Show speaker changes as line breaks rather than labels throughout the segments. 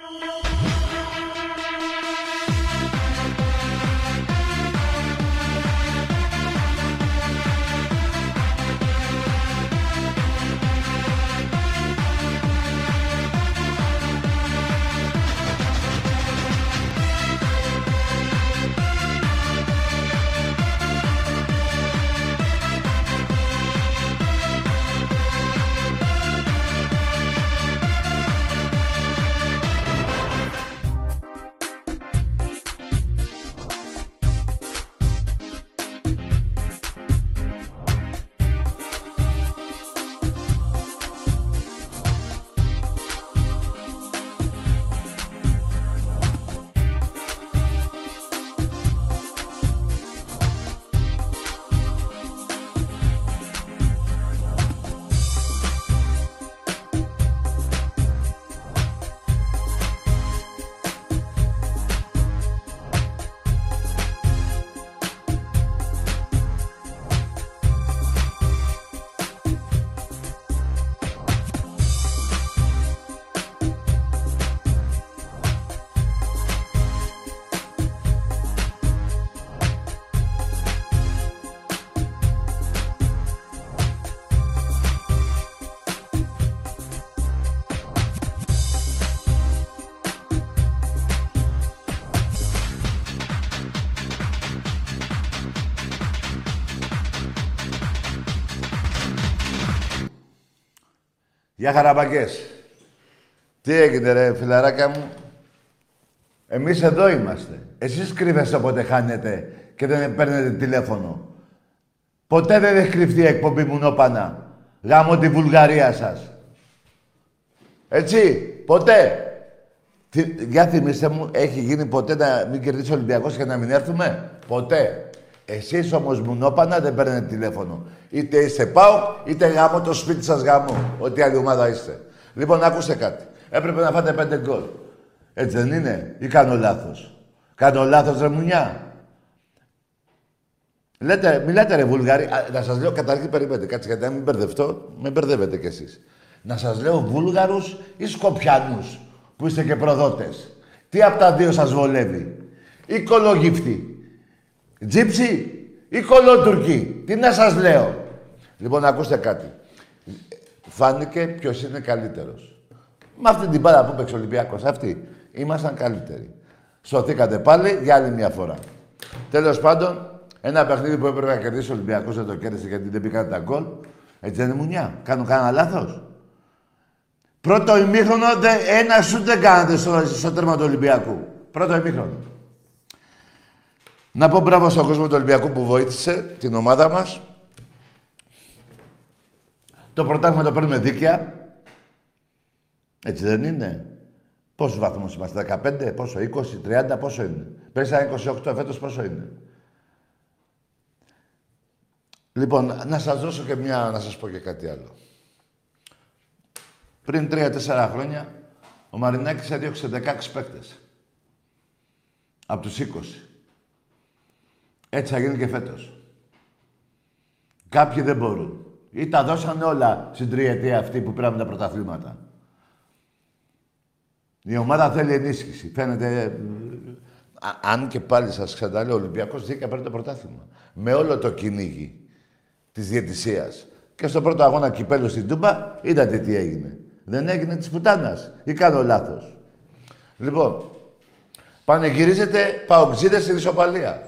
No. Γεια χαραμπακές. Τι έγινε ρε φιλαράκια μου; Εμείς εδώ είμαστε. Εσείς κρύβεστε όποτε χάνετε και δεν παίρνετε τηλέφωνο. Ποτέ δεν έχει κρυφτεί η εκπομπή μου νόπανα. Γάμω τη Βουλγαρία σας. Έτσι, ποτέ. Τι, για θυμίστε μου, έχει γίνει ποτέ να μην κερδίσει ο Ολυμπιακός και να μην έρθουμε; Ποτέ. Εσείς όμως μου νόπανα δεν παίρνετε τηλέφωνο. Είτε είστε πάω, είτε γάμω το σπίτι σας γάμω. Ό,τι άλλη ομάδα είστε. Λοιπόν, άκουστε κάτι. Έπρεπε να φάτε πέντε γκολ. Έτσι δεν είναι, ή κάνω λάθος; Κάνω λάθος, ρε μουνιά. Λέτε, μιλάτε ρε Βούλγαροι. να σας λέω, καταρχήν περιμένετε, κάτσε γιατί να μην μπερδευτώ, με μπερδεύετε κι εσείς. Να σας λέω Βούλγαρους ή Σκοπιανούς, που είστε και προδότες. Τι από τα δύο σας βολεύει; Ή κολογύφτη. Τζίψι ή κολότουρκοι. Τι να σας λέω. Λοιπόν, ακούστε κάτι. Φάνηκε ποιος είναι καλύτερος. Με αυτή την πάρα που παίξει ο Ολυμπιακός. Αυτοί ήμασταν καλύτεροι. Σωθήκατε πάλι για άλλη μια φορά. Τέλος πάντων, ένα παιχνίδι που έπρεπε να κερδίσει ο Ολυμπιακός δεν το κέρδισε γιατί δεν πήγαν τα γκολ. Έτσι δεν είναι μουνιά. Κάνω κανένα λάθος. Πρώτο ημίχρονο, ένα σου δεν κάνατε στο, στο τέρμα του Ολυμπιακού. Πρώτο ημίχρονο. Να πω μπράβο στον κόσμο του Ολυμπιακού που βοήθησε την ομάδα μας. Το πρωτάθλημα το παίρνουμε δίκαια. Έτσι δεν είναι; Πόσους βαθμούς είμαστε, 15, πόσο, 20, 30, πόσο είναι; Πέρυσι 28, φέτος πόσο είναι; Λοιπόν, να σας δώσω και μια, να σας πω και κάτι άλλο. Πριν 3-4 χρόνια, ο Μαρινάκης έδιωξε 16 παίκτες. Από τους 20. Έτσι θα γίνει και φέτος. Κάποιοι δεν μπορούν. Ή τα δώσανε όλα στην τριετία αυτή που πήραμε τα πρωταθλήματα. Η ομάδα θέλει ενίσχυση. Φαίνεται... αν και πάλι σας ξαναλέω, ο Ολυμπιακός δίκαια παίρνει το πρωτάθλημα. Με όλο το κυνήγι της διαιτησίας. Και στο πρώτο αγώνα κυπέλου στην Τούμπα, είδατε τι έγινε. Δεν έγινε της πουτάνας. Ή κάνω λάθος. Λοιπόν, πανεγυρίζετε παοξίδες στην ισοπαλία.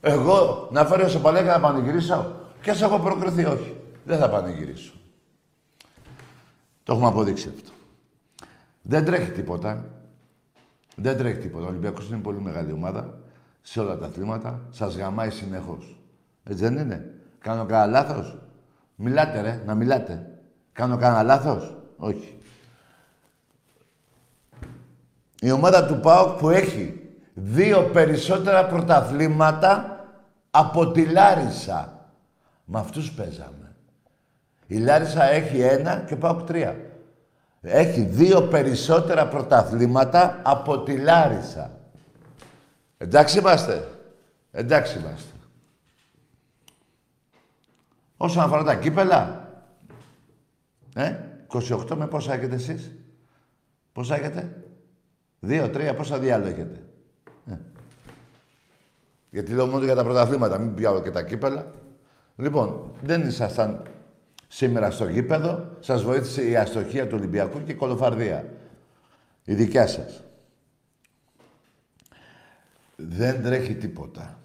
Εγώ να φέρω σε παλιά και να πανηγυρίσω; Και ας έχω προκριθεί, όχι. Δεν θα πανηγυρίσω. Το έχουμε αποδείξει αυτό. Δεν τρέχει τίποτα. Δεν τρέχει τίποτα. Ο Ολυμπιακός είναι πολύ μεγάλη ομάδα. Σε όλα τα αθλήματα. Σας γαμάει συνεχώς. Έτσι δεν είναι; Κάνω κανένα λάθος; Μιλάτε ρε, να μιλάτε. Κάνω κανένα λάθος; Όχι. Η ομάδα του ΠΑΟΚ που έχει δύο περισσότερα πρωταθλήματα από τη Λάρισα. Με αυτούς παίζαμε. Η Λάρισα έχει ένα και πάω τρία. Έχει δύο περισσότερα πρωταθλήματα από τη Λάρισα. Εντάξει είμαστε. Εντάξει είμαστε. Όσον αφορά τα κύπελα, ε, 28 με πόσα έχετε εσείς; Πόσα έχετε; Δύο-τρία, πόσα διάλογετε; Ε. Γιατί λέω μόνο για τα πρωταθλήματα, μην πιάω και τα κύπελα. Λοιπόν, δεν ήσασταν σήμερα στο γήπεδο, σας βοήθησε η αστοχία του Ολυμπιακού και η κολοφαρδία. Η δικιά σας. Δεν τρέχει τίποτα.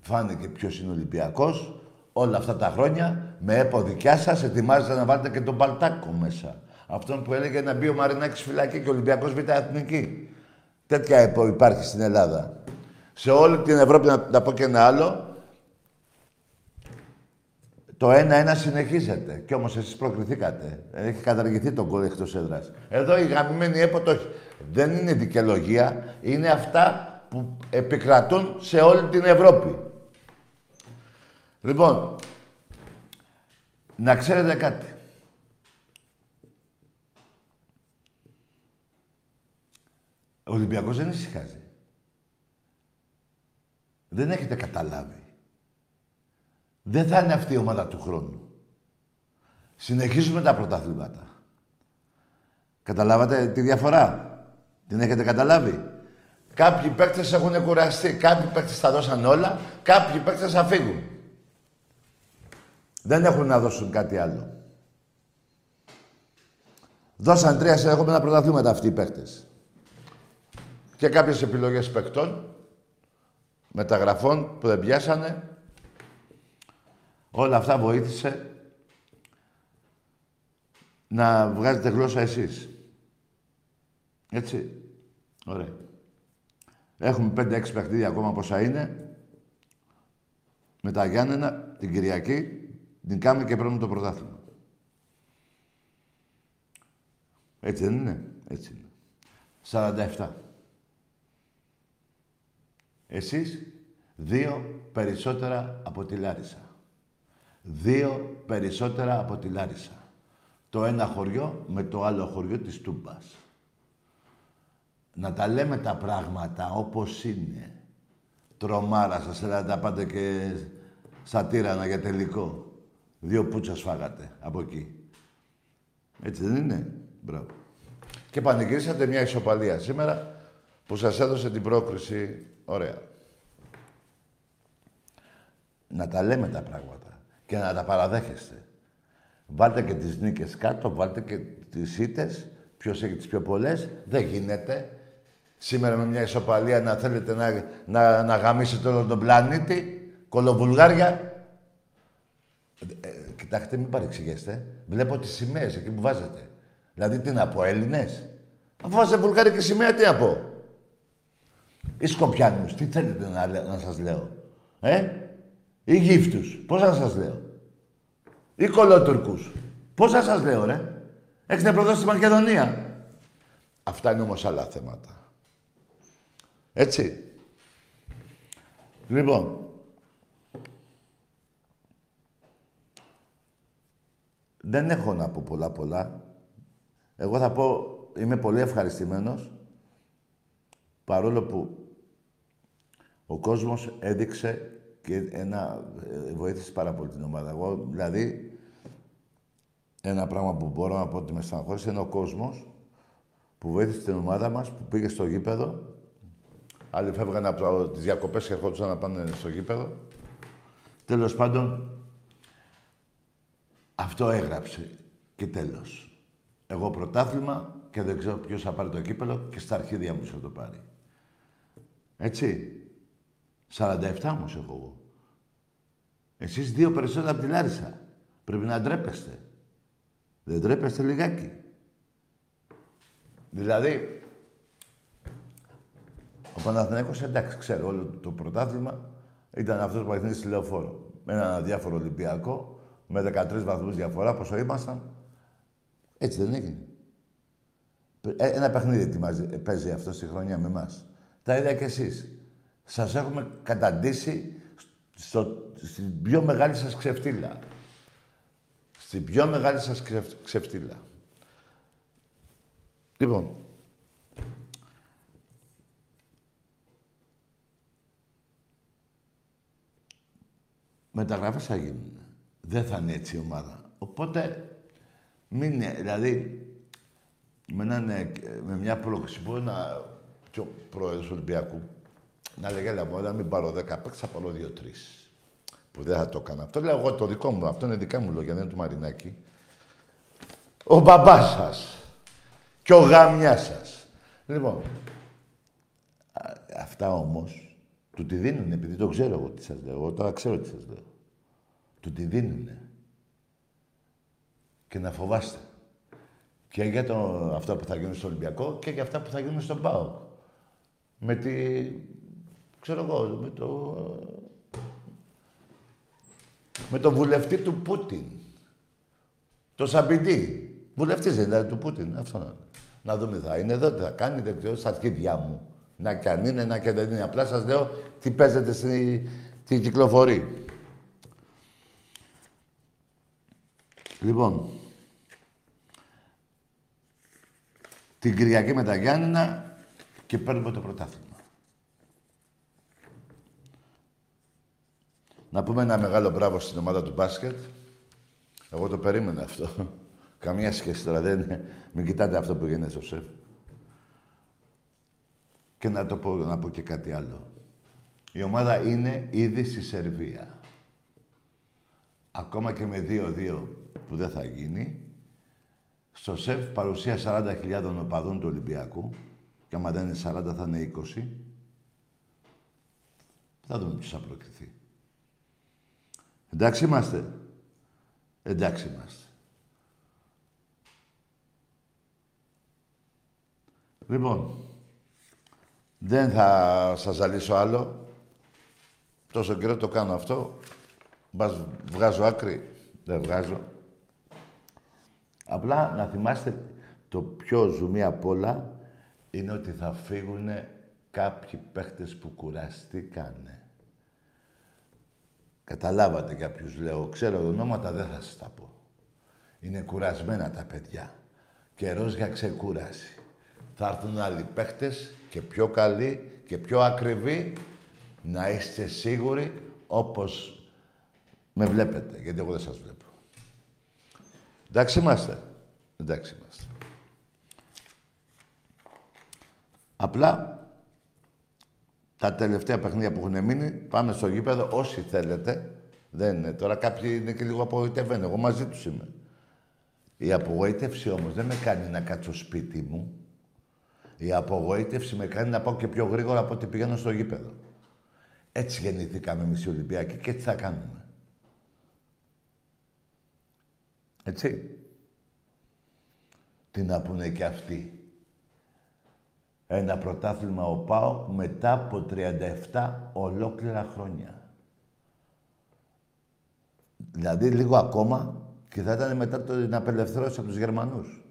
Φάνηκε ποιος είναι ο Ολυμπιακός όλα αυτά τα χρόνια. Με έπο δικιά σας ετοιμάζετε να βάλετε και τον Παλτάκο μέσα. Αυτόν που έλεγε να μπει ο Μαρινάκης φυλακή και ο Ολυμπιακός Β' Εθνική. Τέτοια ΕΠΟ υπάρχει στην Ελλάδα. Σε όλη την Ευρώπη, να, να πω και ένα άλλο, το ένα-ένα συνεχίζεται. Κι όμως εσείς προκριθήκατε. Έχει καταργηθεί το γκολ εκτός έδρας. Εδώ η γαμημένη ΕΠΟ το έχει. Δεν είναι δικαιολογία. Είναι αυτά που επικρατούν σε όλη την Ευρώπη. Λοιπόν, να ξέρετε κάτι. Ο Ολυμπιακός δεν ησυχάζει. Δεν έχετε καταλάβει. Δεν θα είναι αυτή η ομάδα του χρόνου. Συνεχίζουμε τα πρωταθλήματα. Καταλάβατε τη διαφορά; Την έχετε καταλάβει; Κάποιοι παίκτες έχουν κουραστεί. Κάποιοι παίκτες τα δώσαν όλα. Κάποιοι παίκτες θα φύγουν. Δεν έχουν να δώσουν κάτι άλλο. Δώσαν τρία συνεχόμενα πρωταθλήματα αυτοί οι παίκτες. Και κάποιες επιλογές παικτών, μεταγραφών που δεν πιάσανε. Όλα αυτά βοήθησε να βγάζετε γλώσσα εσείς. Έτσι. Ωραία. Έχουμε 5-6 παιχνίδια ακόμα πόσα είναι. Με τα Γιάννενα, την Κυριακή, νικάμε και παίρνουμε το πρωτάθλημα. Έτσι δεν είναι. Έτσι είναι. 47. Εσείς, δύο περισσότερα από τη Λάρισα. Δύο περισσότερα από τη Λάρισα. Το ένα χωριό με το άλλο χωριό της Τούμπας. Να τα λέμε τα πράγματα όπως είναι. Τρομάρα σας, θέλατε να πάτε και στα τύρανα για τελικό. Δύο πούτσα φάγατε από εκεί. Έτσι δεν είναι; Μπράβο. Και πανηγυρίσατε μια ισοπαλία σήμερα που σας έδωσε την πρόκριση. Ωραία. Να τα λέμε τα πράγματα και να τα παραδέχεστε. Βάλτε και τις νίκες κάτω, βάλτε και τις ήττες. Ποιος έχει τις πιο πολλές. Δεν γίνεται σήμερα με μια ισοπαλία να θέλετε να, να, να γαμίσετε όλο τον πλανήτη, κολοβουλγάρια. Ε, ε, κοιτάξτε, μην παρεξηγήσετε. Βλέπω τις σημαίες εκεί που βάζετε. Δηλαδή, τι να πω, Έλληνες; Αφού βάζετε βουλγάρικη σημαία, τι να πω; Ή Σκοπιάνους, τι θέλετε να, να σας λέω. Ε, ή γύφτους, πώς να σας λέω; Ή κολότουρκους. Πώς να σας λέω, ρε; Έχετε προδώσει στη Μακεδονία. Αυτά είναι όμως άλλα θέματα. Έτσι. Λοιπόν. Δεν έχω να πω πολλά πολλά. Εγώ θα πω, είμαι πολύ ευχαριστημένος, παρόλο που ο κόσμος έδειξε και ένα, ε, βοήθησε πάρα πολύ την ομάδα. Εγώ, δηλαδή, ένα πράγμα που μπορώ να πω ότι με στεναχώρησε είναι ο κόσμος που βοήθησε την ομάδα μας, που πήγε στο γήπεδο Άλλοι φεύγαν από τις διακοπές και ερχόντουσαν να πάνε στο γήπεδο. Τέλος πάντων, αυτό έγραψε και τέλος. Εγώ πρωτάθλημα και δεν ξέρω ποιος θα πάρει το κύπελο και στα αρχίδια μου θα το πάρει. Έτσι. 47 όμως έχω εγώ. Εσείς δύο περισσότερα από τη Λάρισα. Πρέπει να ντρέπεστε. Δεν ντρέπεστε λιγάκι. Δηλαδή, ο Παναθηναϊκός εντάξει, ξέρω, όλο το πρωτάθλημα ήταν αυτός που αριθμίσει στη λεωφόρο. Με ένα διάφορο Ολυμπιακό, με 13 βαθμούς διαφορά, πόσο ήμασταν. Έτσι δεν έγινε. Ε, ένα παιχνίδι παίζει αυτό στη χρονιά με εμάς. Τα ίδια κι εσείς. Σας έχουμε καταντήσει στο, στην πιο μεγάλη σας ξεφτύλα. Στην πιο μεγάλη σας ξεφτύλα. Λοιπόν, μεταγραφές θα γίνουν. Δεν θα είναι έτσι η ομάδα. Οπότε, μην, δηλαδή, με, με μια πρόκληση μπορεί να και ο πρόεδρος του Ολυμπιακού να λέγε, έλα μου, να μην πάρω 10 παίκτες, θα πάρω 2-3. Που δεν θα το έκανα. Αυτό λέω εγώ το δικό μου, αυτό είναι δικά μου λόγια, δεν είναι του Μαρινάκη. Ο μπαμπάς σας και ο γάμιάς σας. Λοιπόν, αυτά όμως του τη δίνουν, επειδή το ξέρω εγώ τι σας λέω. Εγώ τώρα ξέρω τι σας λέω. Του τη δίνουνε. Και να φοβάστε. Και για το, αυτά που θα γίνουν στο Ολυμπιακό και για αυτά που θα γίνουν στον ΠΑΟ. Με τη... ξέρω εγώ, με το... Με το βουλευτή του Πούτιν. Το Σαμπιντή. Βουλευτής δεν είναι του Πούτιν. Αυτό να, να δούμε θα είναι εδώ, τι θα κάνει, δεν ξέρω, στα αρχίδια μου. Να κι αν είναι, να και δεν είναι. Απλά σας λέω τι παίζετε στη, στη κυκλοφορεί. Λοιπόν, την Κυριακή με τα Γιάννηνα και παίρνουμε το πρωτάθλημα. Να πούμε ένα μεγάλο μπράβο στην ομάδα του μπάσκετ. Εγώ το περίμενα αυτό. Καμία σχέση τώρα, δεν είναι. Μην κοιτάτε αυτό που γίνεται στο σεφ. Και να το πω, να πω και κάτι άλλο. Η ομάδα είναι ήδη στη Σερβία. Ακόμα και με 2-2 που δεν θα γίνει, στο ΣΕΦ παρουσία 40.000 οπαδών του Ολυμπιακού και άμα δεν είναι 40 θα είναι 20. Θα δούμε ποιος θα προκριθεί. Εντάξει είμαστε. Εντάξει είμαστε. Λοιπόν, δεν θα σας ζαλίσω άλλο. Τόσο καιρό το κάνω αυτό. Μπας βγάζω άκρη. Δεν βγάζω. Απλά να θυμάστε το πιο ζουμί απ' όλα είναι ότι θα φύγουν κάποιοι παίχτες που κουραστήκανε. Καταλάβατε για ποιους λέω. Ξέρω ονόματα, δεν θα σας τα πω. Είναι κουρασμένα τα παιδιά. Καιρός για ξεκούραση. Θα έρθουν άλλοι παίχτες και πιο καλοί και πιο ακριβοί να είστε σίγουροι όπως με βλέπετε. Γιατί εγώ δεν σας βλέπω. Εντάξει είμαστε. Εντάξει είμαστε. Απλά τα τελευταία παιχνίδια που έχουν μείνει, πάμε στο γήπεδο όσοι θέλετε. Δεν είναι. Τώρα κάποιοι είναι και λίγο απογοητευμένοι. Εγώ μαζί τους είμαι. Η απογοήτευση όμως δεν με κάνει να κάτσω σπίτι μου. Η απογοήτευση με κάνει να πάω και πιο γρήγορα από ό,τι πηγαίνω στο γήπεδο. Έτσι γεννηθήκαμε εμείς οι Ολυμπιακοί και έτσι θα κάνουμε. Έτσι. Τι να πούνε και αυτοί. Ένα πρωτάθλημα ο ΠΑΟ μετά από 37 ολόκληρα χρόνια. Δηλαδή λίγο ακόμα και θα ήταν μετά την απελευθέρωση από τους Γερμανούς.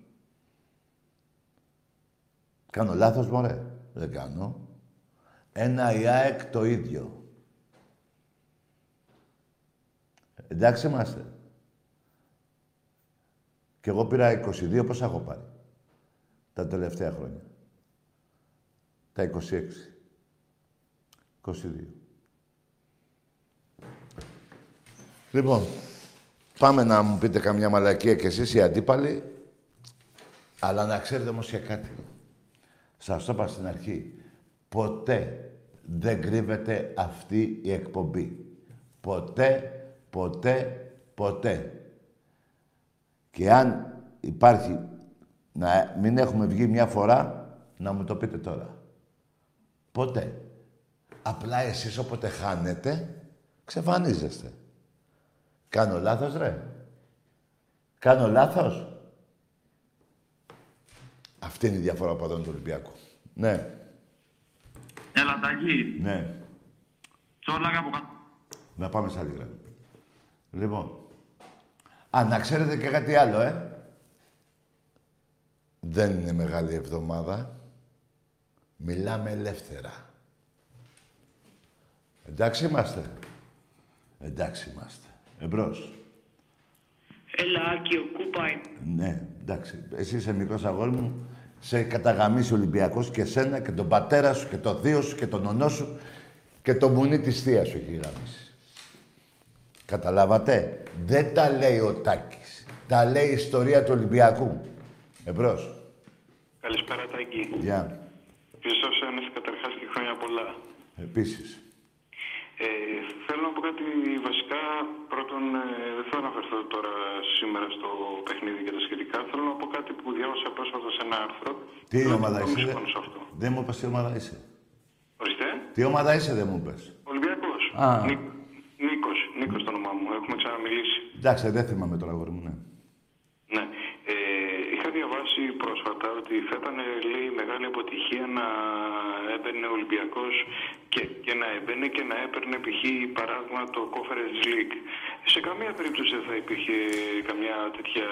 Κάνω λάθος, μωρέ; Δεν κάνω. Ένα ΙΑΕΚ το ίδιο. Εντάξει είμαστε. Και εγώ πήρα 22, πόσα έχω πάρει τα τελευταία χρόνια; Τα 26. 22. Λοιπόν, πάμε να μου πείτε καμιά μαλακία κι εσείς οι αντίπαλοι, αλλά να ξέρετε όμως και κάτι. Σας το είπα στην αρχή. Ποτέ δεν κρύβεται αυτή η εκπομπή. Ποτέ, ποτέ, ποτέ. Και αν υπάρχει να μην έχουμε βγει μια φορά, να μου το πείτε τώρα. Ποτέ. Απλά εσείς όποτε χάνετε, ξεφανίζεστε. Κάνω λάθος, ρε. Κάνω λάθος. Αυτή είναι η διαφορά από του Ολυμπιακού. Ναι.
Έλα, Ταγί.
Ναι.
Τσόλαγα από κάτω.
Να πάμε σε άλλη γραμμή. Λοιπόν. Α, να ξέρετε και κάτι άλλο, ε. Δεν είναι μεγάλη εβδομάδα. Μιλάμε ελεύθερα. Εντάξει είμαστε. Εντάξει είμαστε. Εμπρός.
Έλα, Άκη, ο Κούπα
Ναι, εντάξει. Εσύ είσαι μικρός αγόρι μου. Σε καταγαμίσει ο Ολυμπιακός και σένα και τον πατέρα σου και το θείο σου και τον ονό σου και το μουνί της θείας σου έχει γραμμίσει. Καταλάβατε; Δεν τα λέει ο Τάκης. Τα λέει η ιστορία του Ολυμπιακού. Εμπρός.
Καλησπέρα, Τάκη.
Γεια.
Χριστός Άνεστη καταρχάς και χρόνια πολλά.
Επίσης.
Ε, θέλω να πω κάτι βασικά. Πρώτον, ε, δεν θα αναφερθώ τώρα σήμερα στο παιχνίδι και τα σχετικά. Θέλω να πω κάτι που διάβασα πρόσφατα σε ένα άρθρο.
Τι
Θέλω να
ομάδα
το
είσαι,
τονίσω
δε-
πάνω σε αυτό.
Δεν μου είπες τι ομάδα είσαι.
Ορίστε.
Τι ομάδα είσαι, δεν μου είπες.
Ολυμπιακός.
Α.
Νί- Νίκος. Νίκος το όνομά μου. Έχουμε ξαναμιλήσει.
Εντάξει, δεν θυμάμαι τώρα, αγόρι μου, ναι.
Ναι. Ε, είχα διαβάσει πρόσφατα ότι θα ήταν λέει, μεγάλη αποτυχία να έμπαινε ο Ολυμπιακός και, και να έμπαινε και να έπαιρνε π.χ. παράδειγμα το Conference League. Σε καμία περίπτωση δεν θα υπήρχε καμιά τέτοια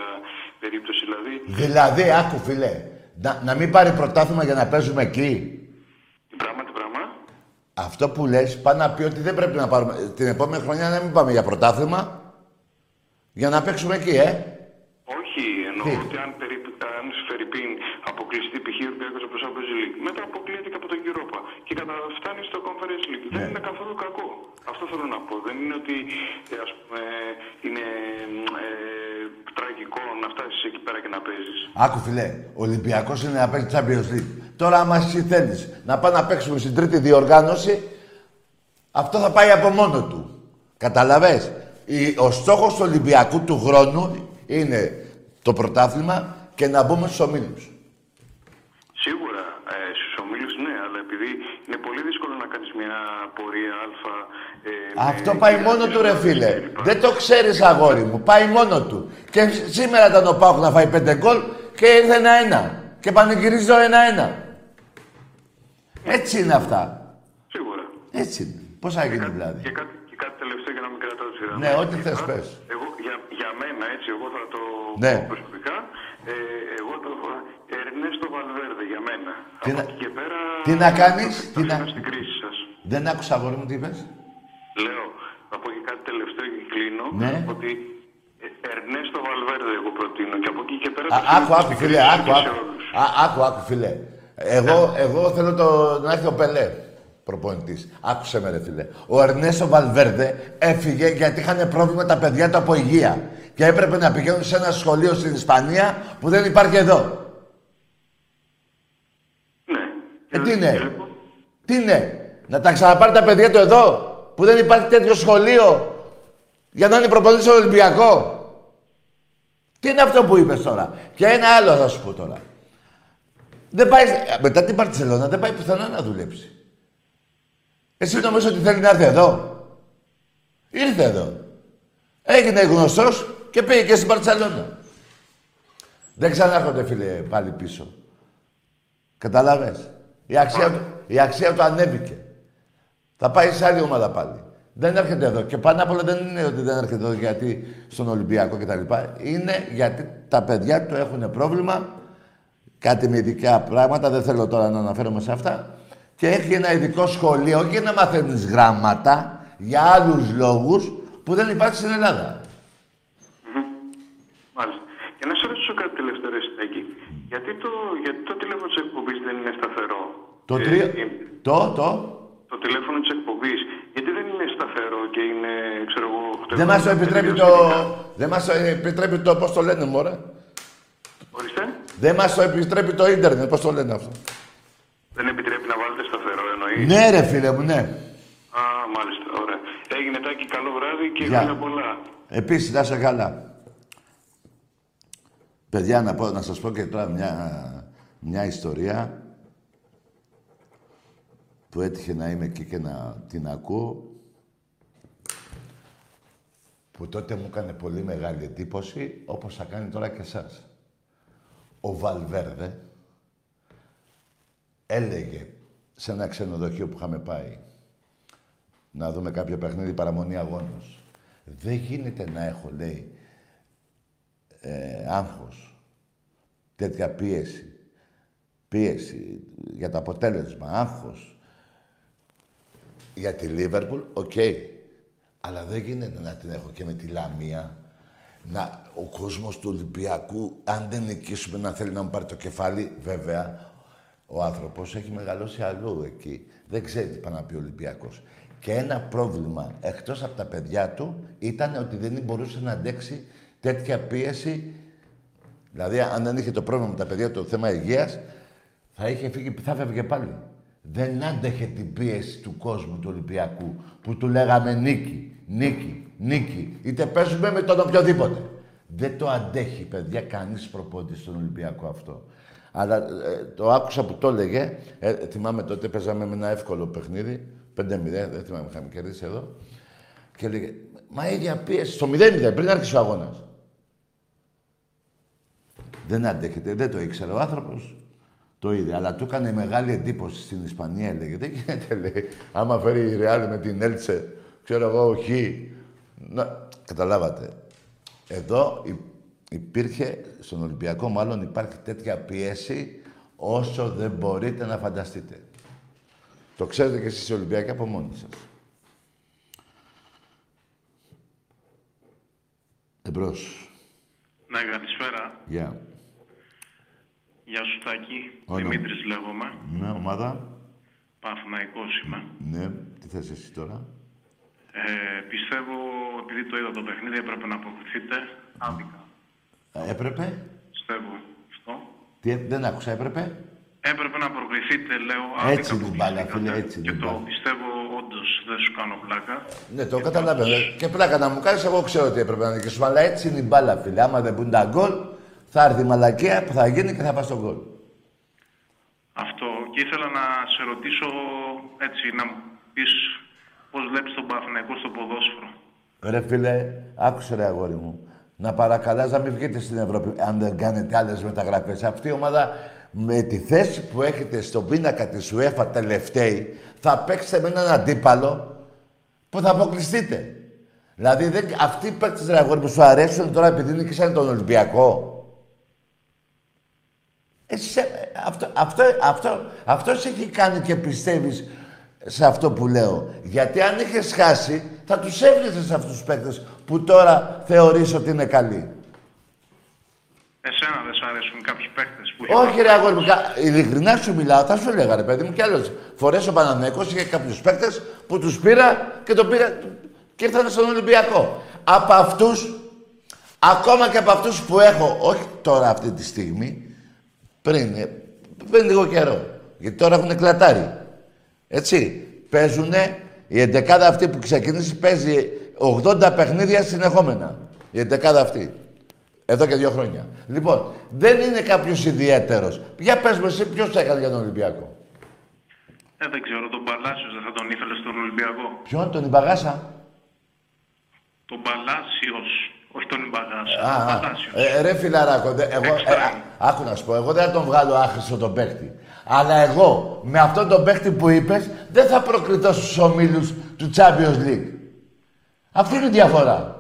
περίπτωση. Δηλαδή,
Δηλαδή, άκου φίλε, να, να μην πάρει πρωτάθλημα για να παίζουμε εκεί.
πράγματι πράγμα.
Αυτό που λες, πάει να πει ότι δεν πρέπει να πάρουμε... Την επόμενη χρονιά να μην πάμε για πρωτάθλημα, για να παίξουμε εκεί, ε.
Όχι, εννοώ
Τι;
ότι αν, περί, αν Φερρυπίν αποκλειστεί π.χ. ο Ολυμπιακός από το Champions League, μετά αποκλείεται και από τον Europa και καταφτάνει στο Conference League.
Ναι.
Δεν είναι καθόλου κακό. Αυτό θέλω να πω. Δεν είναι ότι ε, ας πούμε, είναι ε, τραγικό να φτάσεις εκεί πέρα και να παίζεις.
Άκου φιλέ, ο Ολυμπιακός είναι να παίξει Champions League. Τώρα, άμα εσύ θέλεις να πάμε να παίξουμε στην τρίτη διοργάνωση, αυτό θα πάει από μόνο του. Καταλαβες; Η- Ο στόχος του Ολυμπιακού του χρόνου είναι το πρωτάθλημα και να μπούμε στους ομίλους.
Σίγουρα ε, στου ομίλου ναι, αλλά επειδή είναι πολύ δύσκολο να κάνεις μια πορεία Α. Ε,
Αυτό
με
πάει
γύρω
μόνο
της
του ρε
ομάδας
φίλε.
κλπ.
Δεν το ξέρεις αγόρι μου. Πάει μόνο του. Και σήμερα ήταν ο Πάουκ να φάει πέντε γκολ και ήρθε ένα-ένα. Και πανηγυρίζει το ένα-ένα. Έτσι είναι αυτά.
Σίγουρα.
Έτσι είναι. Πώς θα γίνει δηλαδή;
Και κάτι, και κάτι τελευταίο για να μην κρατάω τη γραμμή.
Ναι, ό,τι θες, πες.
Εγώ, για, για μένα, έτσι, εγώ θα το
Ναι.
πω προσωπικά. Ε, εγώ το έχω Ερνέστο Βαλβέρδε για μένα.
Τι
Από
να-
εκεί και πέρα.
Τι να κάνεις,
θα
τι να-
αφήνω στην κρίση σας.
Δεν άκουσα αγόρι μου τι είπες;
Λέω, θα πω και κάτι τελευταίο και κλείνω.
Ναι.
Ότι ε, Ερνέστο Βαλβέρδε εγώ προτείνω. Και από εκεί και πέρα.
Α,
θα
άκου,
αφήνω
άκου,
στην
φίλε,
κρίση
άκου,
και σε
άκου.
όλους.
Α, άκου, άκου, φίλε. Εγώ, εγώ θέλω το, να έρθει ο Πελέ, προπονητής. Άκουσε με, ρε φίλε. Ο Ερνέσο Βαλβέρδε έφυγε γιατί είχαν πρόβλημα τα παιδιά του από υγεία. Και έπρεπε να πηγαίνουν σε ένα σχολείο στην Ισπανία που δεν υπάρχει εδώ.
Ναι.
Ε, τι
Και
είναι.
λοιπόν,
Τι είναι. Να τα ξαναπάρει τα παιδιά του εδώ. Που δεν υπάρχει τέτοιο σχολείο για να είναι προπονητής στο Ολυμπιακό. Τι είναι αυτό που είπες τώρα; Και ένα άλλο θα σου πω τώρα. Δεν πάει, μετά την Παρτσελώνα δεν πάει πουθενά να δουλέψει. Εσύ νομίζω ότι θέλει να έρθει εδώ; Ήρθε εδώ. Έγινε γνωστός και πήγε και στην Παρτσελώνα. Δεν ξανάρχονται φίλε πάλι πίσω. Καταλάβες; Η αξία, του- η αξία του ανέβηκε. Θα πάει σε άλλη ομάδα πάλι. Δεν έρχεται εδώ. Και πάνω απ' όλα δεν είναι ότι δεν έρχεται εδώ γιατί στον Ολυμπιακό κτλ. Είναι γιατί τα παιδιά του έχουν πρόβλημα. Κάτι με ειδικά πράγματα. Δεν θέλω τώρα να αναφέρομαι σε αυτά. Και έχει ένα ειδικό σχολείο, όχι για να μαθαίνεις γράμματα, για άλλους λόγους που δεν υπάρχει στην Ελλάδα.
Μάλιστα. Και να σε ρωτήσω κάτι τελευταίο, ρε Στέκη. Γιατί το, γιατί το τηλέφωνο της εκπομπής δεν είναι σταθερό;
Το
Ε,
τρία...
ε,
Το, το...
το τηλέφωνο της εκπομπής, γιατί δεν είναι σταθερό και είναι, ξέρω εγώ,
Δεν μας το επιτρέπει το...
σχετικά.
Δεν μας το επιτρέπει το... Πώς το λένε, μωρέ;
Ορίστε.
Δεν μας το επιτρέπει το ίντερνετ. Πώς το λένε αυτό;
Δεν επιτρέπει να βάλετε σταθερό, εννοείς;
Ναι, ρε φίλε μου, ναι.
Α, μάλιστα, ωραία. Έγινε τάκι, καλό βράδυ και
Γεια.
χρόνια πολλά.
Επίσης, να είσαι καλά. Παιδιά, να, πω, να σας πω και τώρα μια, μια ιστορία που έτυχε να είμαι εκεί και να την ακούω που τότε μου έκανε πολύ μεγάλη εντύπωση, όπως θα κάνει τώρα και εσάς. Ο Βαλβέρδε έλεγε σε ένα ξενοδοχείο που είχαμε πάει να δούμε κάποιο παιχνίδι παραμονή αγώνος. Δεν γίνεται να έχω, λέει, ε, άγχος, τέτοια πίεση. Πίεση για το αποτέλεσμα, άγχος. Για τη Λίβερπουλ, οκ. Αλλά δεν γίνεται να την έχω και με τη Λαμία. Να, ο κόσμος του Ολυμπιακού, αν δεν νικήσουμε, να θέλει να μου πάρει το κεφάλι, βέβαια, ο άνθρωπος έχει μεγαλώσει αλλού εκεί. Δεν ξέρει τι πάει να πει ο Ολυμπιακός. Και ένα πρόβλημα, εκτός από τα παιδιά του, ήταν ότι δεν μπορούσε να αντέξει τέτοια πίεση. Δηλαδή, αν δεν είχε το πρόβλημα με τα παιδιά του, το θέμα υγείας, θα είχε φύγει, θα φεύγε πάλι. Δεν άντεχε την πίεση του κόσμου του Ολυμπιακού που του λέγαμε νίκη, νίκη, νίκη. Είτε παίζουμε με τον οποιοδήποτε. Δεν το αντέχει, παιδιά, κανείς προπόνητης στον Ολυμπιακό αυτό. Αλλά ε, το άκουσα που το έλεγε. Ε, θυμάμαι τότε παίζαμε με ένα εύκολο παιχνίδι. 5-0, δεν θυμάμαι, είχαμε κερδίσει εδώ. Και έλεγε, μα ίδια πίεση, στο 0-0, πριν άρχισε ο αγώνας. Δεν αντέχεται, δεν το ήξερε ο άνθρωπος. Το είδε, αλλά του έκανε μεγάλη εντύπωση στην Ισπανία, έλεγε. Δεν γίνεται, λέει, άμα φέρει η Ρεάλ με την Έλτσε, ξέρω εγώ, χ. Να, καταλάβατε. Εδώ υπήρχε, στον Ολυμπιακό μάλλον υπάρχει τέτοια πίεση όσο δεν μπορείτε να φανταστείτε. Το ξέρετε και εσείς οι Ολυμπιακοί από μόνοι σας. Εμπρός.
Ναι, καλησπέρα.
Γεια.
Γεια σου Τάκη.
Όνομα.
Δημήτρης λέγομαι.
Ναι, ομάδα.
Παναθηναϊκός είμαι.
Ναι, τι θες εσύ τώρα;
Ε, πιστεύω, επειδή το είδα το παιχνίδι, έπρεπε να αποκριθείτε άδικα.
Ε, Έπρεπε;
Πιστεύω αυτό.
Τι, έ- δεν άκουσα, έπρεπε;
Έπρεπε να προκριθείτε, λέω, άδικα.
Έτσι είναι η
που
μπάλα,
χτίστηκατε.
φίλε, έτσι είναι
Και
η
το
μπάλα.
πιστεύω, όντως δεν σου κάνω πλάκα.
Ναι, το καταλαβαίνω. Και πλάκα να μου κάνεις, εγώ ξέρω ότι έπρεπε να νικήσουμε. Αλλά έτσι είναι η μπάλα, φίλε. Άμα δεν μπουν τα γκολ, θα έρθει η μαλακία που θα γίνει και θα πας στον γκολ.
Αυτό. Και ήθελα να σε ρωτήσω, έτσι, να μου πεις πώς βλέπεις τον Παναθηναϊκό στο ποδόσφαιρο.
Ρε φίλε, άκουσε ρε αγόρι μου. Να παρακαλάς να μην βγείτε στην Ευρώπη αν δεν κάνετε άλλες μεταγραφές. Αυτή η ομάδα με τη θέση που έχετε στον πίνακα της UEFA τελευταίη θα παίξετε με έναν αντίπαλο που θα αποκλειστείτε. Δηλαδή δεν, αυτοί οι παίκτες ρε αγόρι μου σου αρέσουν τώρα επειδή νίκησαν τον Ολυμπιακό. Εσύ, ε, αυτό, αυτό, αυτό, αυτός έχει κάνει και πιστεύεις σε αυτό που λέω. Γιατί αν είχες χάσει, θα τους έβλεπες αυτούς τους παίκτες που τώρα θεωρείς ότι είναι καλοί.
Εσένα δεν σ' αρέσουν κάποιοι παίκτες που
Όχι ρε αγόρι μου, κα- ειλικρινά σου μιλάω, θα σου έλεγα ρε παιδί μου κι άλλος. Φορές ο Παναθηναϊκός είχε κάποιους παίκτες που τους πήρα και το πήρα και ήρθαν στον Ολυμπιακό. Από αυτούς, ακόμα και από αυτούς που έχω, όχι τώρα αυτή τη στιγμή, πριν, ε, πριν λίγο καιρό. Γιατί τώρα έχουν κλατάρει. Έτσι. Παίζουνε, η εντεκάδα αυτή που ξεκίνησε παίζει 80 παιχνίδια συνεχόμενα. Η εντεκάδα αυτή. Εδώ και δύο χρόνια. Λοιπόν, δεν είναι κάποιος ιδιαίτερος. Για πες μου εσύ ποιος έκανε για τον Ολυμπιακό;
Ε, δεν ξέρω, τον Παλάσιος δεν θα τον ήθελε στον Ολυμπιακό.
Ποιον, τον Ιμπαγάσα;
Τον Παλάσιος, όχι τον Ιμπαγάσα.
Α,
τον
α.
Παλάσιος.
Ε, ρε φιλαράκο, δε- εγώ, ε, α, άκου να σου πω, εγώ δεν θα τον βγάλω άχρηστο τον παίκτη. Αλλά εγώ, με αυτόν τον παίκτη που είπες, δεν θα προκριθώ στους ομίλους του Champions League. Αυτή είναι η διαφορά.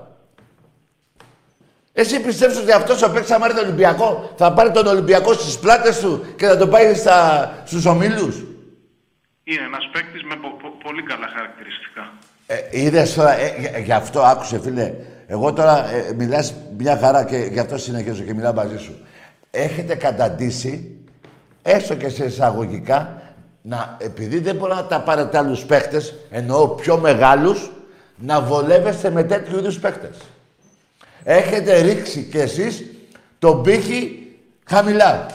Εσύ πιστεύεις ότι αυτός ο παίκτης θα πάρει τον Ολυμπιακό, θα πάρει τον Ολυμπιακό στις πλάτες του και θα τον πάει στα, στους ομίλους;
Είναι ένας παίκτης με πο- πο- πολύ καλά χαρακτηριστικά.
Ε, είδες τώρα, ε, γι- γι' αυτό άκουσε φίλε. Εγώ τώρα ε, μιλάς μια χαρά και γι' αυτό συνεχίζω και μιλάω μαζί σου. Έχετε καταντήσει, έστω και σε εισαγωγικά, να, επειδή δεν μπορεί να τα πάρετε άλλους παίχτες, εννοώ πιο μεγάλους, να βολεύεστε με τέτοιου είδους παίχτες. Έχετε ρίξει κι εσείς τον πύχη χαμηλά.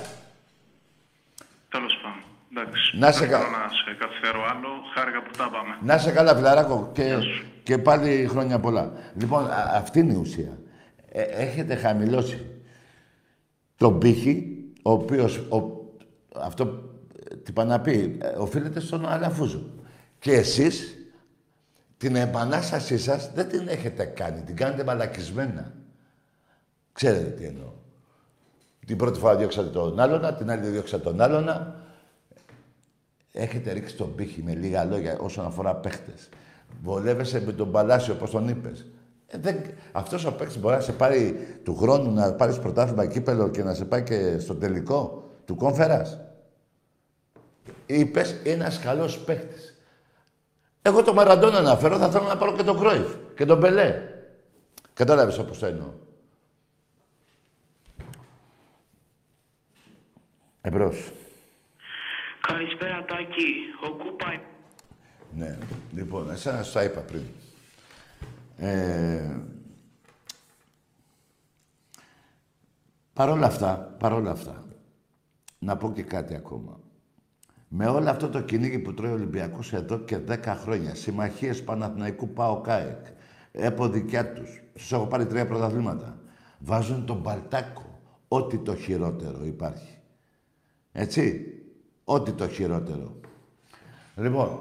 Τέλος πάντων. Εντάξει.
Να σε
Δεν
κα-
θέλω να σε καθυστερώ άλλο. Χάρηκα που τα πάμε.
Να σε καλά, φιλαράκο. Και,
Γεια σου.
και πάλι χρόνια πολλά. Λοιπόν, α- αυτή είναι η ουσία. Ε, έχετε χαμηλώσει τον πύχη, ο οποίος, ο- αυτό ε, τι πάει να πει, ε, οφείλεται στον Αλαφούζο. Και εσείς την επανάστασή σας δεν την έχετε κάνει, την κάνετε μαλακισμένα. Ξέρετε τι εννοώ. Την πρώτη φορά διώξατε τον άλλονα, την άλλη διώξατε τον άλλονα. Έχετε ρίξει τον πύχη με λίγα λόγια όσον αφορά παίχτες. Βολεύεσαι με τον Παλάσιο, όπως τον είπες. Ε, δεν... Αυτός ο παίκτης μπορεί να σε πάρει του χρόνου να πάρεις πρωτάθλημα κύπελο και να σε πάει και στο τελικό του κόμφερας. Είπες ένας καλός παίκτης. Εγώ το Μαραντόνα αναφέρω, θα θέλω να πάρω και τον Κρόιφ και τον Πελέ. Κατάλαβες όπως το εννοώ. Εμπρός.
Καλησπέρα Τάκη. Ο Κούπα
Ναι. Λοιπόν, εσένα σου τα είπα πριν. Ε, παρόλα αυτά, παρόλα αυτά, να πω και κάτι ακόμα. Με όλο αυτό το κυνήγι που τρώει ο Ολυμπιακός εδώ και 10 χρόνια, συμμαχίες Παναθηναϊκού ΠΑΟ ΚΑΕΚ, έπο δικιά τους, τους έχω πάρει τρία πρωταθλήματα, βάζουν τον Παλτάκο, ό,τι το χειρότερο υπάρχει. Έτσι, ό,τι το χειρότερο. Λοιπόν,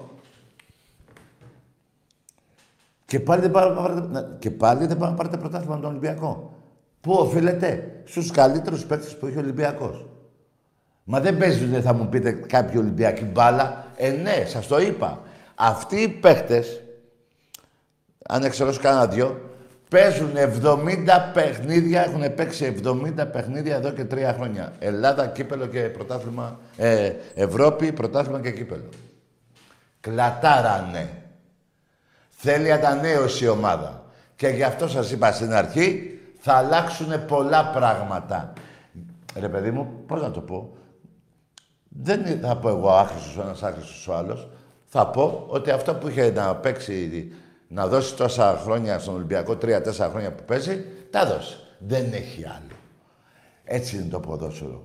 και πάλι δεν πάρετε, και πάλι δεν να πάρετε πρωτάθλημα τον Ολυμπιακό. Πού οφείλεται; Στους καλύτερους παίκτες που έχει ο Ολυμπιακός. Μα δεν παίζουν, θα μου πείτε, κάποιοι Ολυμπιακοί μπάλα. Ε, ναι, σας το είπα. Αυτοί οι παίχτες, αν εξαιρέσω κανένα δυο, παίζουν 70 παιχνίδια, έχουν παίξει 70 παιχνίδια εδώ και τρία χρόνια. Ελλάδα, κύπελο και πρωτάθλημα, ε, Ευρώπη, πρωτάθλημα και κύπελο. Κλατάρανε. Θέλει ανανέωση η ομάδα. Και γι' αυτό σας είπα στην αρχή, θα αλλάξουν πολλά πράγματα. Ρε παιδί μου, πώς να το πω; Δεν θα πω εγώ άχρηστος ο ένας, άχρηστος ο άλλος. Θα πω ότι αυτό που είχε να παίξει, να δώσει τόσα χρόνια στον Ολυμπιακό, τρία-τέσσερα χρόνια που παίζει, τα δώσει. Δεν έχει άλλο. Έτσι είναι το ποδόσφαιρο.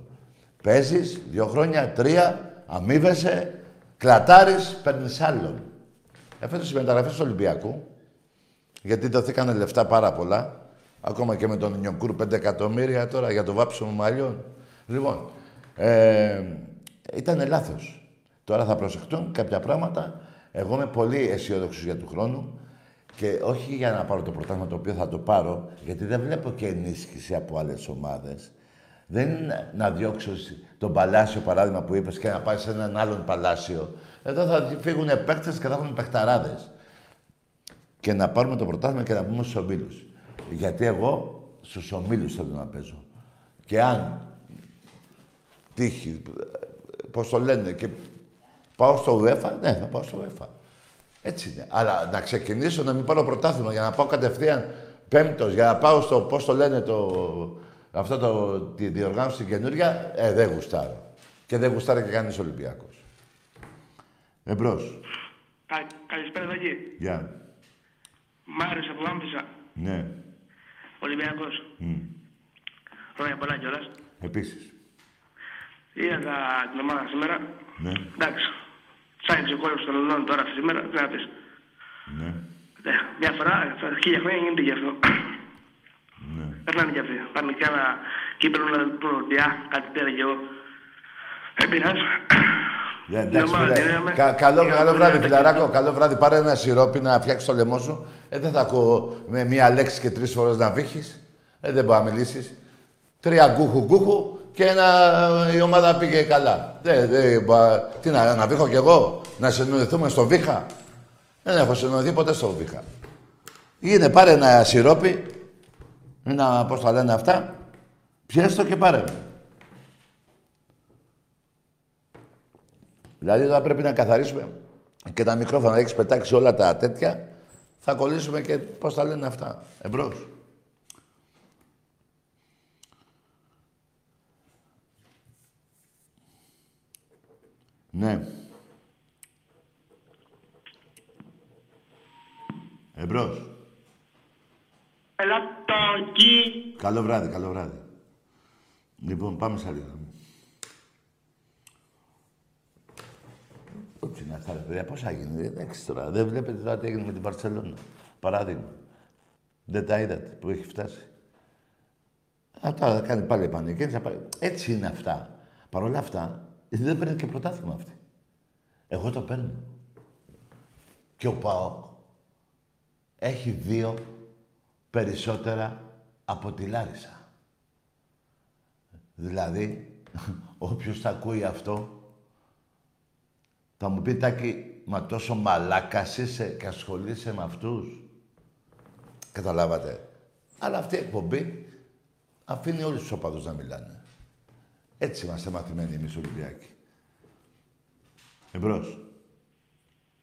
Παίζεις δύο χρόνια, τρία, αμείβεσαι, κλατάρεις, παίρνεις άλλον. Εφέτος οι μεταγραφές του Ολυμπιακού, γιατί δοθήκανε λεφτά πάρα πολλά, ακόμα και με τον Νιονκούρ 5 εκατομμύρια τώρα για το βάψιμο μαλλιών. Λοιπόν, ε, ήταν λάθος. Τώρα θα προσεχτούν κάποια πράγματα. Εγώ είμαι πολύ αισιόδοξος για του χρόνου και όχι για να πάρω το πρωτάθλημα το οποίο θα το πάρω, γιατί δεν βλέπω και ενίσχυση από άλλες ομάδες. Δεν είναι να διώξω τον Παλάσιο παράδειγμα που είπες και να πάει σε έναν άλλον Παλάσιο. Εδώ θα φύγουν παίκτες και θα έχουν παιχταράδες. Και να πάρουμε το πρωτάθλημα και να πούμε στους ομίλους. Γιατί εγώ στους ομίλους θέλω να παίζω. Και αν τύχει πώς το λένε, και πάω στο UEFA, ναι, θα πάω στο UEFA. Έτσι είναι. Αλλά να ξεκινήσω να μην πάρω πρωτάθλημα για να πάω κατευθείαν πέμπτος, για να πάω στο, πώς το λένε, το, αυτό το, τη διοργάνωση καινούργια, ε, δεν γουστάρω. Και δεν γουστάρει και κανείς Ολυμπιακός. Εμπρός.
Κα, καλησπέρα, Δαγή.
Γεια.
Μάριος από Λάμπησα.
Ναι.
Ολυμπιακός.
Mm.
Χρόνια πολλά κιόλας.
Επίσης.
Είδα την ομάδα σήμερα.
Ναι.
Εντάξει. Ψάχνει ο κόσμο των Ελλήνων τώρα σήμερα. Τι να πεις.
Ναι.
Ε, μια φορά, χίλια χρόνια γίνεται γι' αυτό.
Ναι.
Περνάνε κι αυτοί. Πάνε κι ένα κύπελο να του Ολυμπιά, κάτι τέτοιο κι εγώ. Δεν πειράζει.
Ναι, εντάξει, φίλε. Κα, καλό, καλό βράδυ, φιλαράκο. Καλό βράδυ. Πάρε ένα σιρόπι να φτιάξεις το λαιμό σου. Ε, δεν θα ακούω με μία λέξη και τρεις φορές να βύχει. Ε, δεν μπορεί να μιλήσεις. Τρία γκούχου γκούχου και ένα, η ομάδα πήγε καλά. Δε, δε, τι να, να βήχω κι εγώ, να συνοδευτούμε στο Βίχα. Δεν έχω συνοδευτεί ποτέ στο Βίχα. Είναι πάρε ένα σιρόπι, ένα, πώς τα λένε αυτά, πιέστο και πάρε. Δηλαδή τώρα πρέπει να καθαρίσουμε και τα μικρόφωνα, έχεις πετάξει όλα τα τέτοια, θα κολλήσουμε και πώς τα λένε αυτά. Εμπρός. Ναι. Εμπρός.
Ελαττάκι.
Καλό βράδυ, καλό βράδυ. Λοιπόν, πάμε σε άλλη γραμμή. Όχι να αυτά, ρε παιδιά, πώς θα γίνει. Εντάξει τώρα, δεν βλέπετε τώρα τι έγινε με την Παρσελόνα. Παράδειγμα. Δεν τα είδατε που έχει φτάσει. Α, τώρα θα κάνει πάλι επανεκκίνηση. Έτσι είναι αυτά. Παρ' όλα αυτά, δεν παίρνει και πρωτάθλημα αυτή. Εγώ το παίρνω. Και ο ΠΑΟΚ έχει δύο περισσότερα από τη Λάρισα. Δηλαδή, όποιος θα ακούει αυτό, θα μου πει, Τάκη, μα τόσο μαλάκας είσαι και ασχολείσαι με αυτούς. Καταλάβατε. Αλλά αυτή η εκπομπή αφήνει όλους τους οπαδούς να μιλάνε. Έτσι είμαστε μαθημένοι εμείς Ολυμπιακοί. Εμπρός.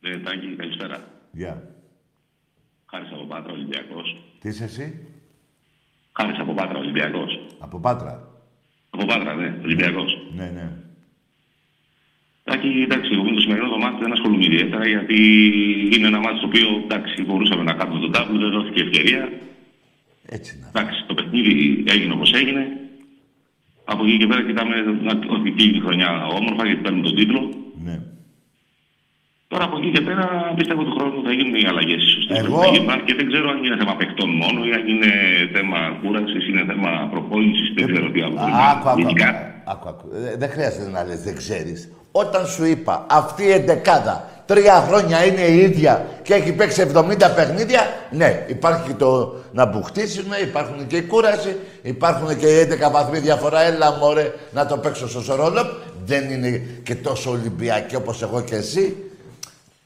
Ε, Τάκη, καλησπέρα.
Γεια.
Χάρης από Πάτρα, Ολυμπιακός.
Τι είσαι εσύ;
Χάρης από Πάτρα, Ολυμπιακός.
Από Πάτρα.
Από Πάτρα, ναι, Ολυμπιακός.
Ναι, ναι.
Τάκη, εντάξει, εγώ με το σημερινό το μάτι δεν ασχολούμαι ιδιαίτερα γιατί είναι ένα μάτι το οποίο εντάξει, μπορούσαμε να κάνουμε τον τάμπλο, δεν δόθηκε ευκαιρία.
Έτσι είναι.
Εντάξει, το παιχνίδι έγινε όπως έγινε. Από εκεί και πέρα κοιτάμε ότι πήγε η χρονιά όμορφα γιατί παίρνουμε τον τίτλο.
Ναι.
Τώρα από εκεί και πέρα πιστεύω του χρόνου θα γίνουν οι αλλαγές.
Εγώ-
Θα γίνουν, και δεν ξέρω αν είναι θέμα παιχτών μόνο ή αν είναι θέμα κούρασης, είναι θέμα προπόνησης. Δεν ξέρω τι άλλο.
Άκου, άκου,
Γενικά,
άκου, άκου, άκου. Ε, Δεν χρειάζεται να λες, δεν ξέρεις. Όταν σου είπα, αυτή η εντεκάδα τρία χρόνια είναι η ίδια και έχει παίξει 70 παιχνίδια, ναι, υπάρχει και το να μπουχτίσουν, υπάρχουν και η κούραση, υπάρχουν και οι 11 βαθμοί διαφορά. Έλα, μωρέ, να το παίξω στο Σορόλοπ. Δεν είναι και τόσο Ολυμπιακή όπως εγώ και εσύ.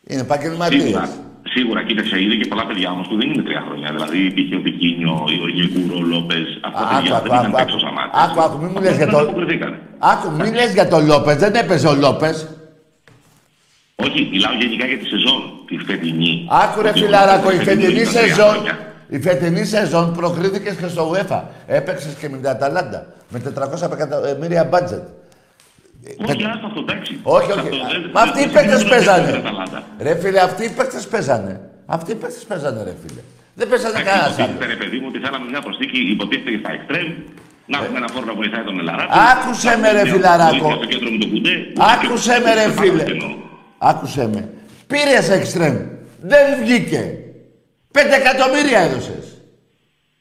Είναι επαγγελματίες.
Σίγουρα, σίγουρα, κοίταξε, είδε και πολλά παιδιά όμως που δεν είναι τρία χρόνια. Δηλαδή, υπήρχε ο Πικίνιο, ο Ογεκούρο, ο Λόπες. Αυτά τα
Άκου,
παιδιά
άκου,
δεν είχαν
άκου,
παίξει
άκου.
ο Σαμάτη.
Άκου, άκου, μην μου λες για το-
Δεν αποκριθήκανε.
Άκου, μην λες για τον Λόπες, δεν έπαιζε ο Λόπες.
Όχι, μιλάω γενικά για τη σεζόν, τη φετινή.
Άκου ρε
Ότι
φιλαράκο, η φετινή
ήταν τρία
σεζόν,
χρόνια.
η φετινή σεζόν προκρίθηκες και στο UEFA. Έπαιξες και με την Αταλάντα, με 400 εκατομμύρια μπάτζετ.
Όχι, άστα αυτό, εντάξει.
Όχι, όχι.
Αυτό δεν-
Μα αυτοί οι
δεν-
παίκτες
δεν-
παίζανε.
δεν- δεν- δεν-
Ρε φίλε, αυτοί οι παίκτες παίζανε. Αυτοί οι παίκτες παίζανε ρε φίλε. Δεν παίζανε
Εντάξει,
κανένας
υποτίθεται,
άλλος.
ρε παιδί μου, ότι θέλαμε μια προσθήκη, υποτίθεται στα εξτρέμ. Να έχουμε ένα φόρμα που βοηθάει τον Ελαράτη.
Άκουσε
να
με, ρε
έχουμε μια
φιλαράκο.
βοήθεια Στο κέντρο με το κουτέ.
Άκουσε με ρε φίλε. Άκουσε με. Πήρες εξτρέμ. Δεν βγήκε. Πέντε εκατομμύρια έδωσες.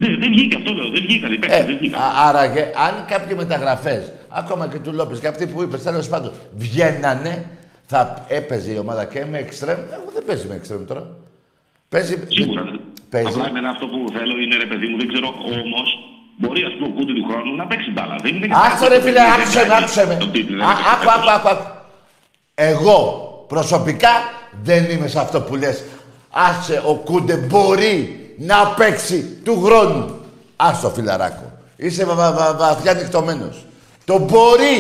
Ναι, δεν βγήκε αυτό, λέω. Δεν βγήκαν οι
Ε,
παίκτες, δεν βγήκαν.
α- άραγε, αν κάποιοι μεταγραφές, ακόμα και του Λόπες και αυτοί που είπες, τέλος πάντων, βγαίνανε, θα έπαιζε η ομάδα και με εξτρέμ. Εγώ δεν παίζει με εξτρέμ τώρα. Παίζει.
Σίγουρα.
Παίζει.
Απλά εμένα αυτό που θέλω είναι ρε παιδί μου, δεν ξέρω όμως. Μπορεί ας πούμε ο Κούτι του χρόνου να παίξει μπάλα. Δεν είναι
Άκου ρε φίλε, άκουσε με, άκουσε με.
Το τίτλο, δεν
Α-
έπαιξε
Άκου,
φέτος.
άκου, άκου, άκου. Εγώ προσωπικά δεν είμαι σε αυτό που λες. Άσε ο Κούντε μπορεί να παίξει του χρόνου. Άστο φιλαράκο. Είσαι βα, βα, βα, βαθιά νυχτωμένος. Το μπορεί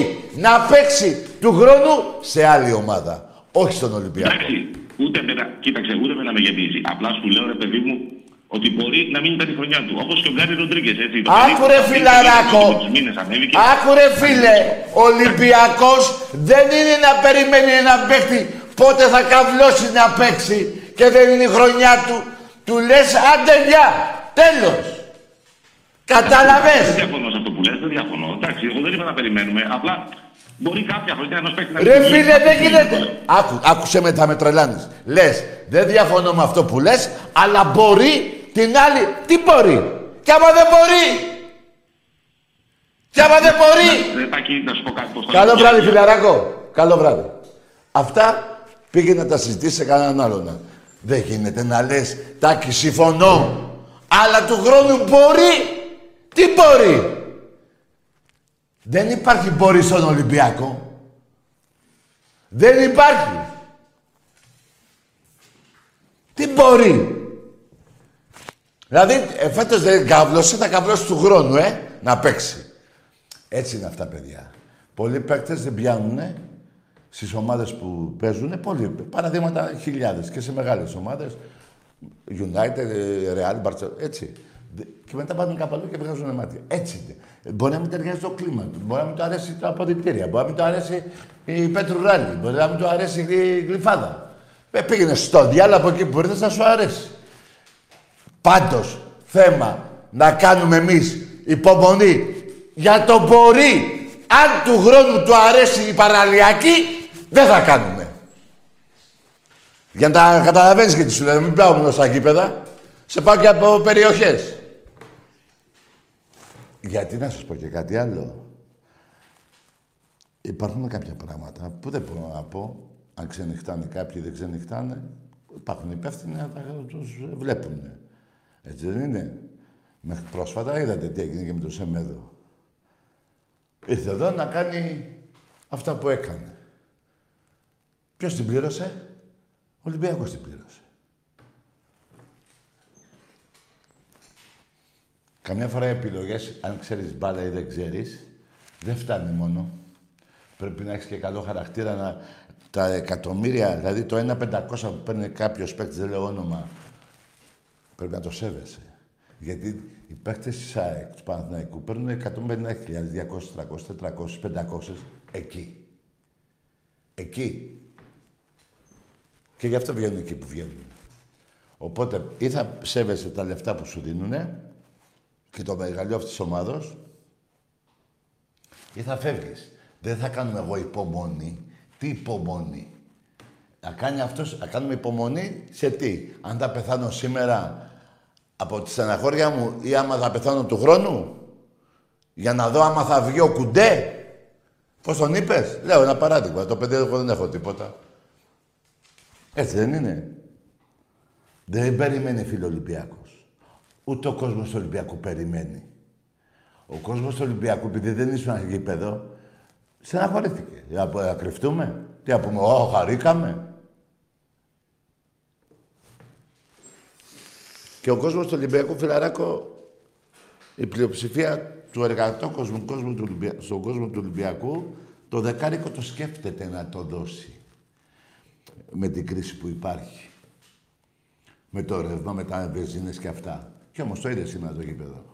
να παίξει του χρόνου σε άλλη ομάδα. Όχι στον Ολυμπιακό.
Εντάξει, ούτε εμένα, κοίταξε, ούτε εμένα με γεμίζει. Απλά σου λέω ρε παιδί μου ότι μπορεί να μην ήταν η χρονιά του. Όπως και ο Γκάρι Ροντρίγκες, έτσι. Το
Άκου
παιδί
ρε
που
φιλαράκο.
με τους μήνες ανέβηκε.
Άκου ρε φίλε. Ο Ολυμπιακός δεν είναι να περιμένει ένα παίχτη πότε θα καβλώσει να παίξει και δεν είναι η χρονιά του. Του λες άντε γεια. Τέλος.
Δεν
Κατάλαβες.
διαφωνώ σε αυτό που λες, δεν διαφωνώ. Εντάξει, εγώ δεν είπα να περιμένουμε. Απλά μπορεί κάποια χρονιά ενός παίκτη να
Ρε
μην
φίλε
γίνει.
δεν γίνεται. Άκου, άκουσε με, θα με τρελάνεις. Λες, δεν διαφωνώ με αυτό που λες, αλλά μπορεί την άλλη. Τι μπορεί; Κι άμα δεν μπορεί. Κι άμα δεν μπορεί.
Ρε Τάκη, να σου πω κάτι. πώς το
Καλό
λέω.
βράδυ, φιλαράκο. Καλό βράδυ. Αυτά πήγε να τα συζητήσει σε κανέναν άλλον. Δεν γίνεται να λες, Τάκη, συμφωνώ. Αλλά του χρόνου μπορεί. Τι μπορεί; Δεν υπάρχει μπορεί στον Ολυμπιακό. Δεν υπάρχει. Τι μπορεί. Δηλαδή, ε, φέτος δεν καβλώσε, θα καβλώσει του χρόνου, ε, να παίξει. Έτσι είναι αυτά, παιδιά. Πολλοί παίκτες δεν πιάνουν στις ομάδες που παίζουν. Πολλοί. Παραδείγματα χιλιάδες και σε μεγάλες ομάδες. United, ε, Real, Barcelona. Έτσι. Δε- Και μετά πάνε κάπου αλλού και βγάζουν μάτια. Έτσι είναι. Ε, Μπορεί να μην ταιριάζει το κλίμα τους. Μπορεί να μην του αρέσει τα αποδητήρια. Μπορεί να μην του αρέσει η Πέτρου Ράλι. Μπορεί να μην του αρέσει η γλυφάδα. Ε, πήγαινε στο διάλογο από εκεί που ήρθες να σου αρέσει. Πάντως, θέμα να κάνουμε εμείς υπομονή για το μπορεί. Αν του χρόνου του αρέσει η παραλιακή, δεν θα κάνουμε. Για να τα καταλαβαίνεις και τι σου λέω, μην πάω μόνο στα γήπεδα. Σε πάω και από περιοχές. Γιατί να σας πω και κάτι άλλο. Υπάρχουν κάποια πράγματα που δεν μπορώ να πω. Αν ξενυχτάνε κάποιοι δεν ξενυχτάνε. Υπάρχουν υπεύθυνοι να τα τους βλέπουν. Έτσι δεν είναι. Μέχρι πρόσφατα είδατε τι έγινε και με το Σεμέδο. Ήρθε εδώ να κάνει αυτά που έκανε. Ποιος την πλήρωσε; Ο Ολυμπιακός την πλήρωσε. Καμιά φορά οι επιλογές, αν ξέρεις μπάλα ή δεν ξέρεις, δεν φτάνει μόνο. Πρέπει να έχεις και καλό χαρακτήρα να... Τα εκατομμύρια, δηλαδή το 1.500 που παίρνει κάποιος παίκτης, δεν λέω όνομα, πρέπει να το σέβεσαι. Γιατί οι παίκτες της ΑΕΚ, του Παναθηναϊκού, παίρνουν 150.000, 200, 300, 400, 500, εκεί. Εκεί. Και γι' αυτό βγαίνουν εκεί που βγαίνουν. Οπότε ή θα σέβεσαι τα λεφτά που σου δίνουνε και το μεγαλείο αυτής της ομάδος ή θα φεύγεις. Δεν θα κάνουμε εγώ υπομονή. Τι υπομονή. Να κάνει αυτός, να κάνουμε υπομονή σε τι. Αν θα πεθάνω σήμερα από τη στεναχώρια μου ή άμα θα πεθάνω του χρόνου. Για να δω άμα θα βγει ο κουντέ. Πώς τον είπες; Λέω ένα παράδειγμα. Το παιδί εγώ δεν έχω τίποτα. Έτσι δεν είναι. Δεν περιμένει φίλο Ολυμπιακός. Ούτε ο κόσμος του Ολυμπιακού περιμένει. Ο κόσμος του Ολυμπιακού, επειδή δεν ήσουν γήπεδο, στεναχωρήθηκε. Για να κρυφτούμε. Τι να πούμε, Ω, χαρήκαμε. Και ο κόσμος του Ολυμπιακού Φιλαράκο, η πλειοψηφία του εργατό κόσμου, κόσμου του Ολυμπιακού, στον κόσμο του Ολυμπιακού, το δεκάρικο το σκέφτεται να το δώσει. Με την κρίση που υπάρχει. Με το ρεύμα, με τα βεζίνες και αυτά. Και όμως το είδες σήμερα το γήπεδο.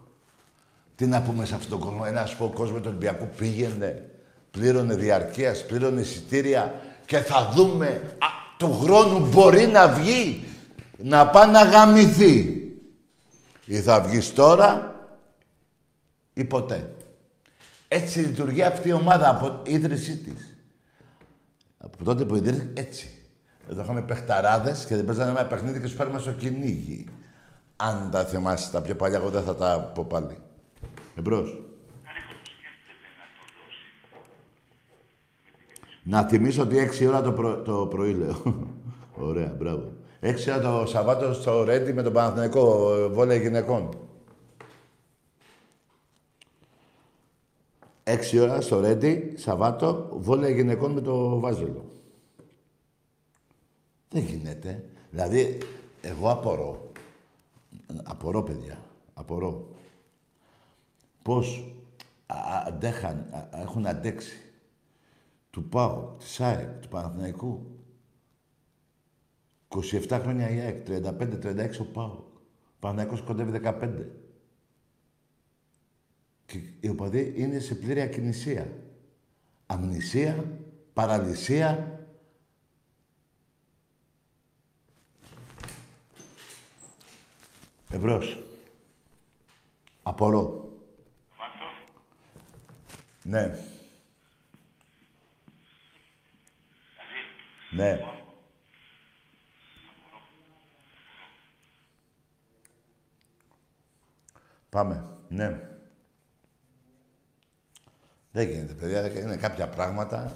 Τι να πούμε σε αυτόν τον κόσμο. Ένας πω κόσμος του Ολυμπιακού πήγαινε, πλήρωνε διαρκείας, πλήρωνε εισιτήρια και θα δούμε α, του χρόνου μπορεί να βγει να πάει να γαμηθεί. Ή θα βγεις τώρα ή ποτέ. Έτσι λειτουργεί αυτή η ομάδα από ίδρυσή της. Από τότε που ιδρύθηκε έτσι. Εδώ είχαμε παιχταράδες και δεν παίζανε ένα παιχνίδι και σου παίρνουμε στο κυνήγι. Αν τα θυμάσαι τα πιο παλιά, εγώ δεν θα τα πω πάλι. Εμπρός. Να θυμίσω ότι έξι ώρα το, προ... το πρωί λέω. Ωραία, μπράβο. Έξι ώρα το Σαββάτο στο Ρέντι με τον Παναθηναϊκό βόλεϊ γυναικών. Έξι ώρα στο Ρέντι, Σαββάτο, βόλεϊ γυναικών με το Βάζελο. Δεν γίνεται. Δηλαδή, εγώ απορώ. Απορώ, παιδιά. Απορώ. Πώς αντέχαν, έχουν αντέξει του Πάου, της ΑΕΚ, του Παναθηναϊκού, 27 χρόνια η ΑΕΚ, 35-36 ο ΠΑΟΚ. Ο Παναθηναϊκός κοντεύει 15. Και οι οπαδοί είναι σε πλήρη ακινησία. Αμνησία, παραλυσία. Εμπρός. Απορώ. Ναι. Ναι. Πάμε. Ναι. Δεν γίνεται, παιδιά. Είναι κάποια πράγματα.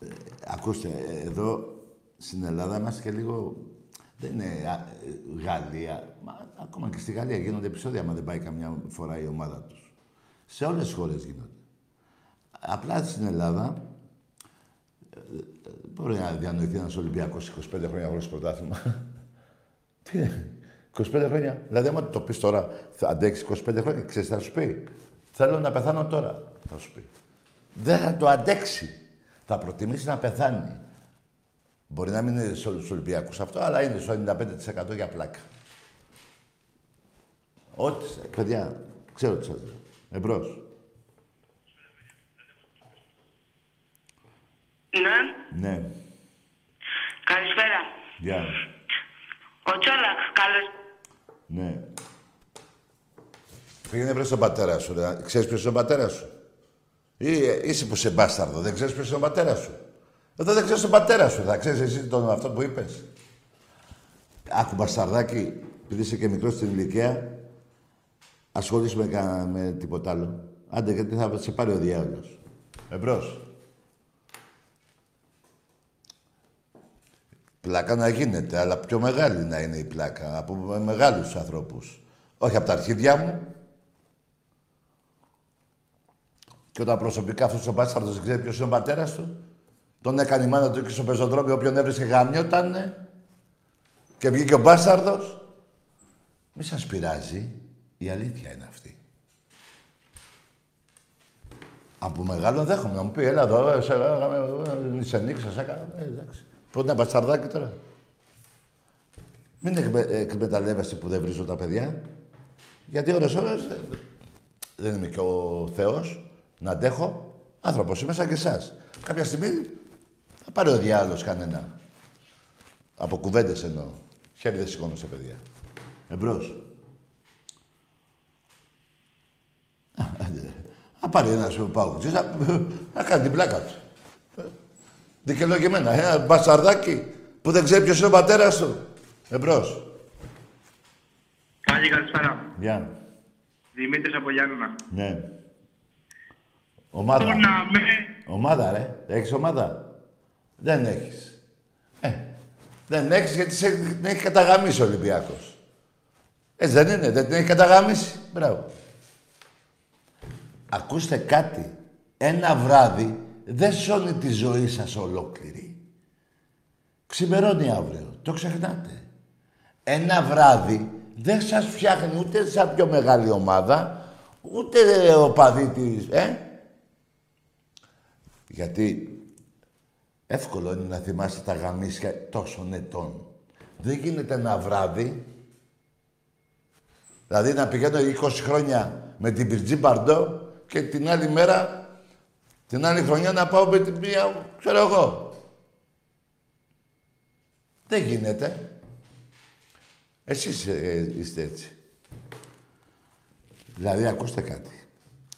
Ε, ακούστε, εδώ στην Ελλάδα είμαστε και λίγο... Δεν είναι ε, Γαλλία. Μα, ακόμα και στη Γαλλία γίνονται επεισόδια, άμα δεν πάει καμιά φορά η ομάδα τους. Σε όλες τις χώρες γίνονται. Απλά στην Ελλάδα ε, μπορεί να διανοηθεί ένας Ολυμπιακός 25 χρόνια χωρίς πρωτάθλημα. Τι 25 χρόνια. Δηλαδή, άμα το πεις τώρα, θα αντέξεις 25 χρόνια, ξέρεις, θα σου πει; Θέλω να πεθάνω τώρα, θα σου πει. Δεν θα το αντέξει. Θα προτιμήσει να πεθάνει. Μπορεί να μην είναι σε όλους τους Ολυμπιακούς αυτό, αλλά είναι στο 95% για πλάκα. Ό,τι. Παιδιά, ξέρω τι σας λέω. Εμπρός.
Ναι.
Ναι.
Καλησπέρα.
Γεια.
Ο Τσόλακ, καλώς
Ναι. Πήγαινε βρες τον πατέρα σου. Ρε. Ξέρεις ποιος είναι ο πατέρας σου; Ή ε, είσαι που σε μπάσταρδο. Δεν ξέρεις ποιος είναι ο πατέρας σου; Εδώ δεν ξέρεις τον πατέρα σου. Θα ξέρεις εσύ τον αυτό που είπες. Άκου μπασταρδάκι, επειδή είσαι και μικρός στην ηλικία, ασχολείσαι με, κα- με τίποτα άλλο. Άντε, γιατί θα σε πάρει ο διάολος. Εμπρός. Πλάκα να γίνεται, αλλά πιο μεγάλη να είναι η πλάκα. Από μεγάλους ανθρώπους. Όχι από τα αρχίδια μου. Και όταν προσωπικά αυτός ο μπάσταρδος δεν ξέρει ποιος είναι ο πατέρας του, τον έκανε η μάνα του και στο πεζοδρόμιο όποιον έβρισκε γαμιότανε και βγήκε ο μπάσταρδος. Μη σας πειράζει. Η αλήθεια είναι αυτή. Από μεγάλο δέχομαι να μου πει, έλα εδώ, ε, σε, ε, σε νίξα, σε έκανα. Ε, εντάξει. Πρώτα ένα μπασταρδάκι τώρα; Μην εκμε, εκμεταλλεύεστε που δεν βρίζω τα παιδιά. Γιατί ώρες ώρες ε, δεν είμαι και ο Θεός να αντέχω. Άνθρωπος είμαι σαν και εσάς. Κάποια στιγμή θα πάρει ο διάλογος κανένα. Από κουβέντες εννοώ. Χέρι δεν σηκώνω σε παιδιά. Εμπρός. Θα πάρει ένα σου πάγο. Να, να κάνει την πλάκα του. Δικαιολογημένα. Ένα μπασαρδάκι που δεν ξέρει ποιος είναι ο πατέρας του. Εμπρός.
Καλή καλησπέρα.
Γεια.
Δημήτρης από Γιάννενα.
Ναι. Ομάδα.
Το να με...
Ομάδα, ρε. Έχεις ομάδα; Δεν έχεις. Ε, δεν έχεις γιατί σε, την έχει καταγαμίσει ο Ολυμπιακός. Έτσι δεν είναι, δεν την έχει καταγαμίσει. Μπράβο. Ακούστε κάτι. Ένα βράδυ δεν σώνει τη ζωή σας ολόκληρη. Ξημερώνει αύριο. Το ξεχνάτε. Ένα βράδυ δεν σας φτιάχνει ούτε σαν πιο μεγάλη ομάδα, ούτε ο παδί της, ε. Γιατί εύκολο είναι να θυμάστε τα γαμίσια τόσων ετών. Δεν γίνεται ένα βράδυ, δηλαδή να πηγαίνω 20 χρόνια με την Πυρτζή Μπαρντό και την άλλη μέρα, την άλλη χρονιά να πάω με την μία, ξέρω εγώ. Δεν γίνεται. Εσείς ε, είστε έτσι. Δηλαδή, ακούστε κάτι.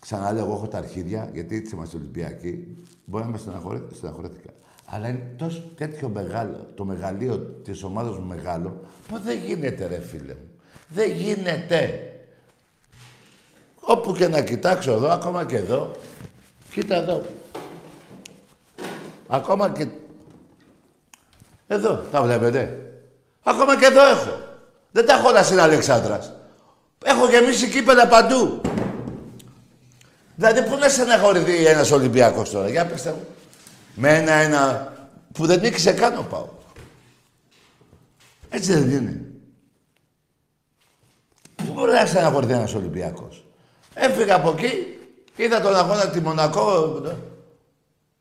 Ξαναλέω, εγώ έχω τα αρχίδια, γιατί έτσι είμαστε Ολυμπιακοί. Μπορεί να με στεναχωρέ- στεναχωρέθηκα. Αλλά είναι τόσο τέτοιο μεγάλο, το μεγαλείο της ομάδας μου μεγάλο, που δεν γίνεται ρε φίλε μου. Δεν γίνεται. Όπου και να κοιτάξω εδώ, ακόμα και εδώ, κοίτα εδώ. Ακόμα και... Εδώ, τα βλέπετε. Ακόμα και εδώ έχω. Δεν τα έχω όλα στην Αλεξάνδρας. Έχω γεμίσει κήπεδα παντού. Δηλαδή, πού να στεναχωρηθεί ένας Ολυμπιακός τώρα, για πέστε μου. Με ένα-ένα που δεν νίκησε καν ο Πάο. Έτσι δεν είναι. Πού μπορεί να στεναχωρηθεί ένας Ολυμπιακός; Έφυγα από εκεί, είδα τον αγώνα τη Μονακό,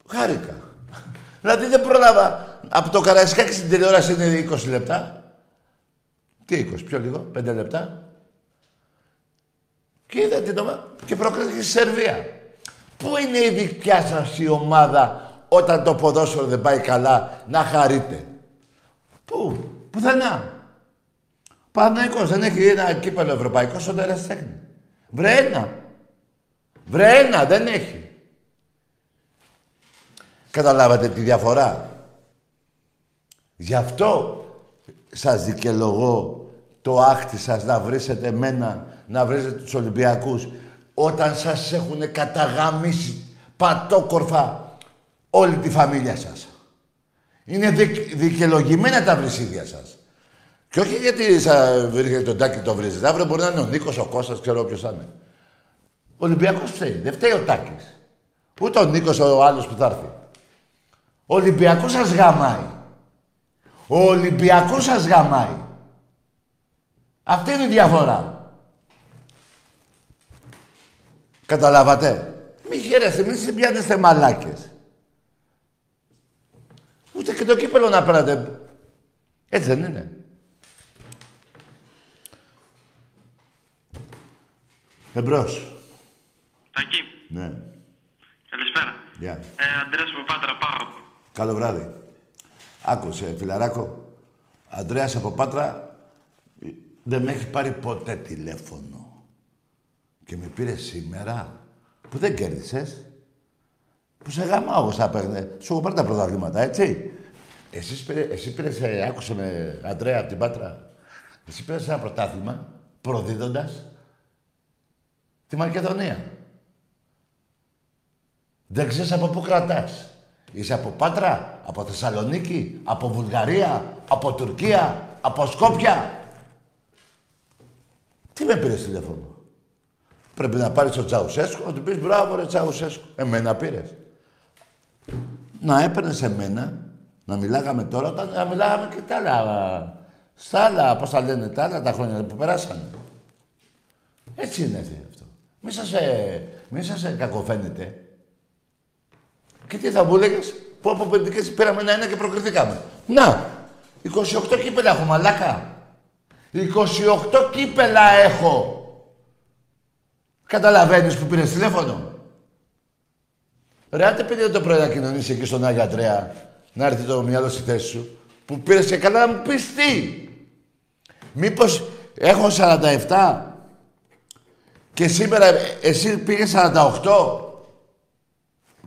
χάρηκα. δηλαδή δεν πρόλαβα. Από το Καραϊσκάκι στην τηλεόραση είναι 20 λεπτά. Τι 20, πιο λίγο, 5 λεπτά. Και είδα την ομάδα και προκρίθηκε στη Σερβία. Πού είναι η δικιά σας η ομάδα όταν το ποδόσφαιρο δεν πάει καλά να χαρείτε. Πού, πουθενά. Παναϊκός δεν έχει ένα κύπελο ευρωπαϊκό στον τέχνη. Βρε ένα. Βρε ένα, δεν έχει. Καταλάβατε τη διαφορά; Γι' αυτό σας δικαιολογώ το άχτη σας να βρίσετε εμένα, να βρίσετε τους Ολυμπιακούς, όταν σας έχουν καταγαμίσει πατόκορφα όλη τη φαμίλια σας. Είναι δικ, δικαιολογημένα τα βρυσίδια σας. Και όχι γιατί σα βρήκε τον Τάκη το βρίζετε. Αύριο μπορεί να είναι ο Νίκος, ο Κώστας, ξέρω ποιος θα είναι. Ο Ολυμπιακός φταίει. Δεν φταίει ο Τάκης. Ούτε ο Νίκος ο άλλος που θα έρθει. Ο Ολυμπιακός σας γαμάει. Ο Ολυμπιακός σας γαμάει. Αυτή είναι η διαφορά. Καταλάβατε; Μη χαίρεστε, μην συμπιάνεστε μαλάκες. Ούτε και το κύπελο να πέρατε. Έτσι δεν είναι. Εμπρός.
Τακί,
Ναι.
καλησπέρα.
Γεια.
Ε, Αντρέας από Πάτρα, πάω.
Καλό βράδυ. Άκουσε, φιλαράκο. Αντρέας από Πάτρα ε, δεν με έχει πάρει ποτέ τηλέφωνο. Και με πήρε σήμερα που δεν κέρδισες. Που σε γαμάω εγώ σαν παίρνε. Σου έχω πάρει τα πρωταθλήματα, έτσι. Εσείς πήρε, εσύ πήρες, ε, άκουσε με Αντρέα από την Πάτρα. Εσύ πήρες ένα πρωτάθλημα προδίδοντας τη Μακεδονία. Δεν ξέρεις από πού κρατάς. Είσαι από Πάτρα, από Θεσσαλονίκη, από Βουλγαρία, από Τουρκία, από Σκόπια. Τι με πήρες τηλέφωνο; Πρέπει να πάρεις τον Τσαουσέσκο, να του πεις μπράβο ρε Τσαουσέσκο. Εμένα πήρες. Να έπαιρνε εμένα, να μιλάγαμε τώρα, όταν να μιλάγαμε και τα άλλα. Στα άλλα, πώς τα λένε, τα άλλα τα χρόνια που περάσανε. Έτσι είναι αυτό. Μη σας, ε, μη σας ε, κακοφαίνεται. Και τι θα μου έλεγες, που από πεντικές πήραμε ένα-ένα και προκριθήκαμε. Να, 28 κύπελα έχω, μαλάκα. 28 κύπελα έχω. Καταλαβαίνεις που πήρες τηλέφωνο. Ρε, άντε πήγαινε το πρωί να κοινωνήσει εκεί στον Άγιο Αντρέα, να έρθει το μυαλό στη θέση σου, που πήρες και καλά να μου πεις τι. Μήπως έχω 47 και σήμερα εσύ πήγες 48.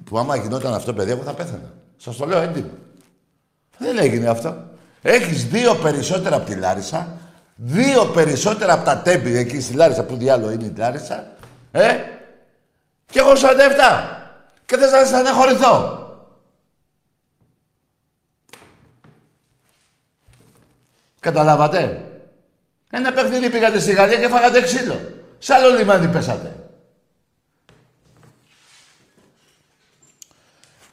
Που άμα γινόταν αυτό, παιδιά, εγώ θα πέθανα. Σας το λέω έντυπο. Δεν έγινε αυτό. Έχεις δύο περισσότερα από τη Λάρισα, δύο περισσότερα από τα τέμπη εκεί στη Λάρισα, που διάλογο είναι η Λάρισα, ε, και εγώ 47. Και θες να στεναχωρηθώ. Καταλάβατε; Ένα παιχνίδι πήγατε στη Γαλλία και φάγατε ξύλο. Σ' άλλο λιμάνι πέσατε.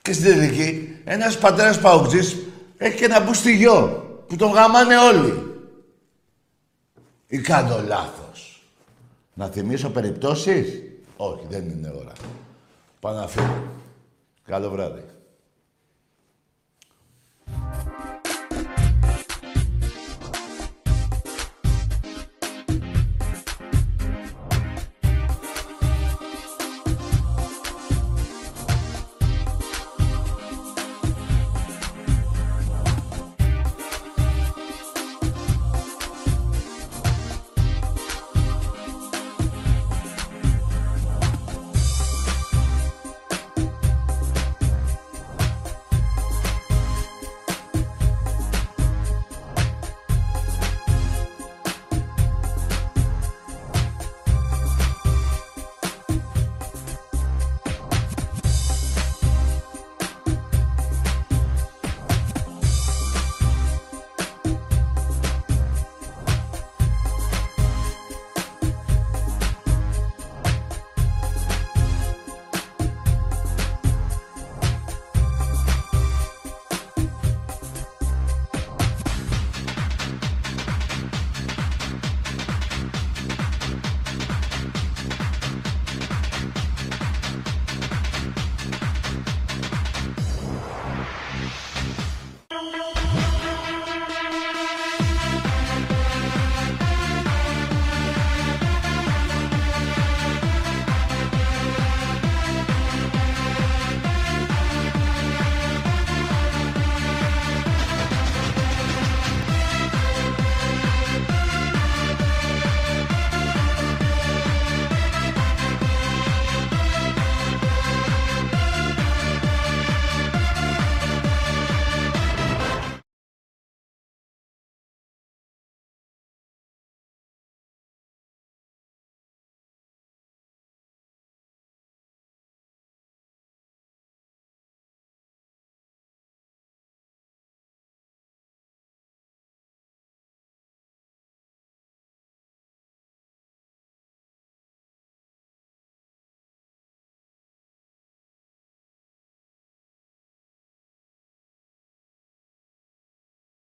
Και στην τελική, ένας πατέρας παουτζής έχει και ένα μπουστιγιό που τον γαμάνε όλοι. Ή κάνω λάθος. Να θυμίσω περιπτώσεις; Όχι, δεν είναι ώρα. Πάω να φύγω. Καλό βράδυ.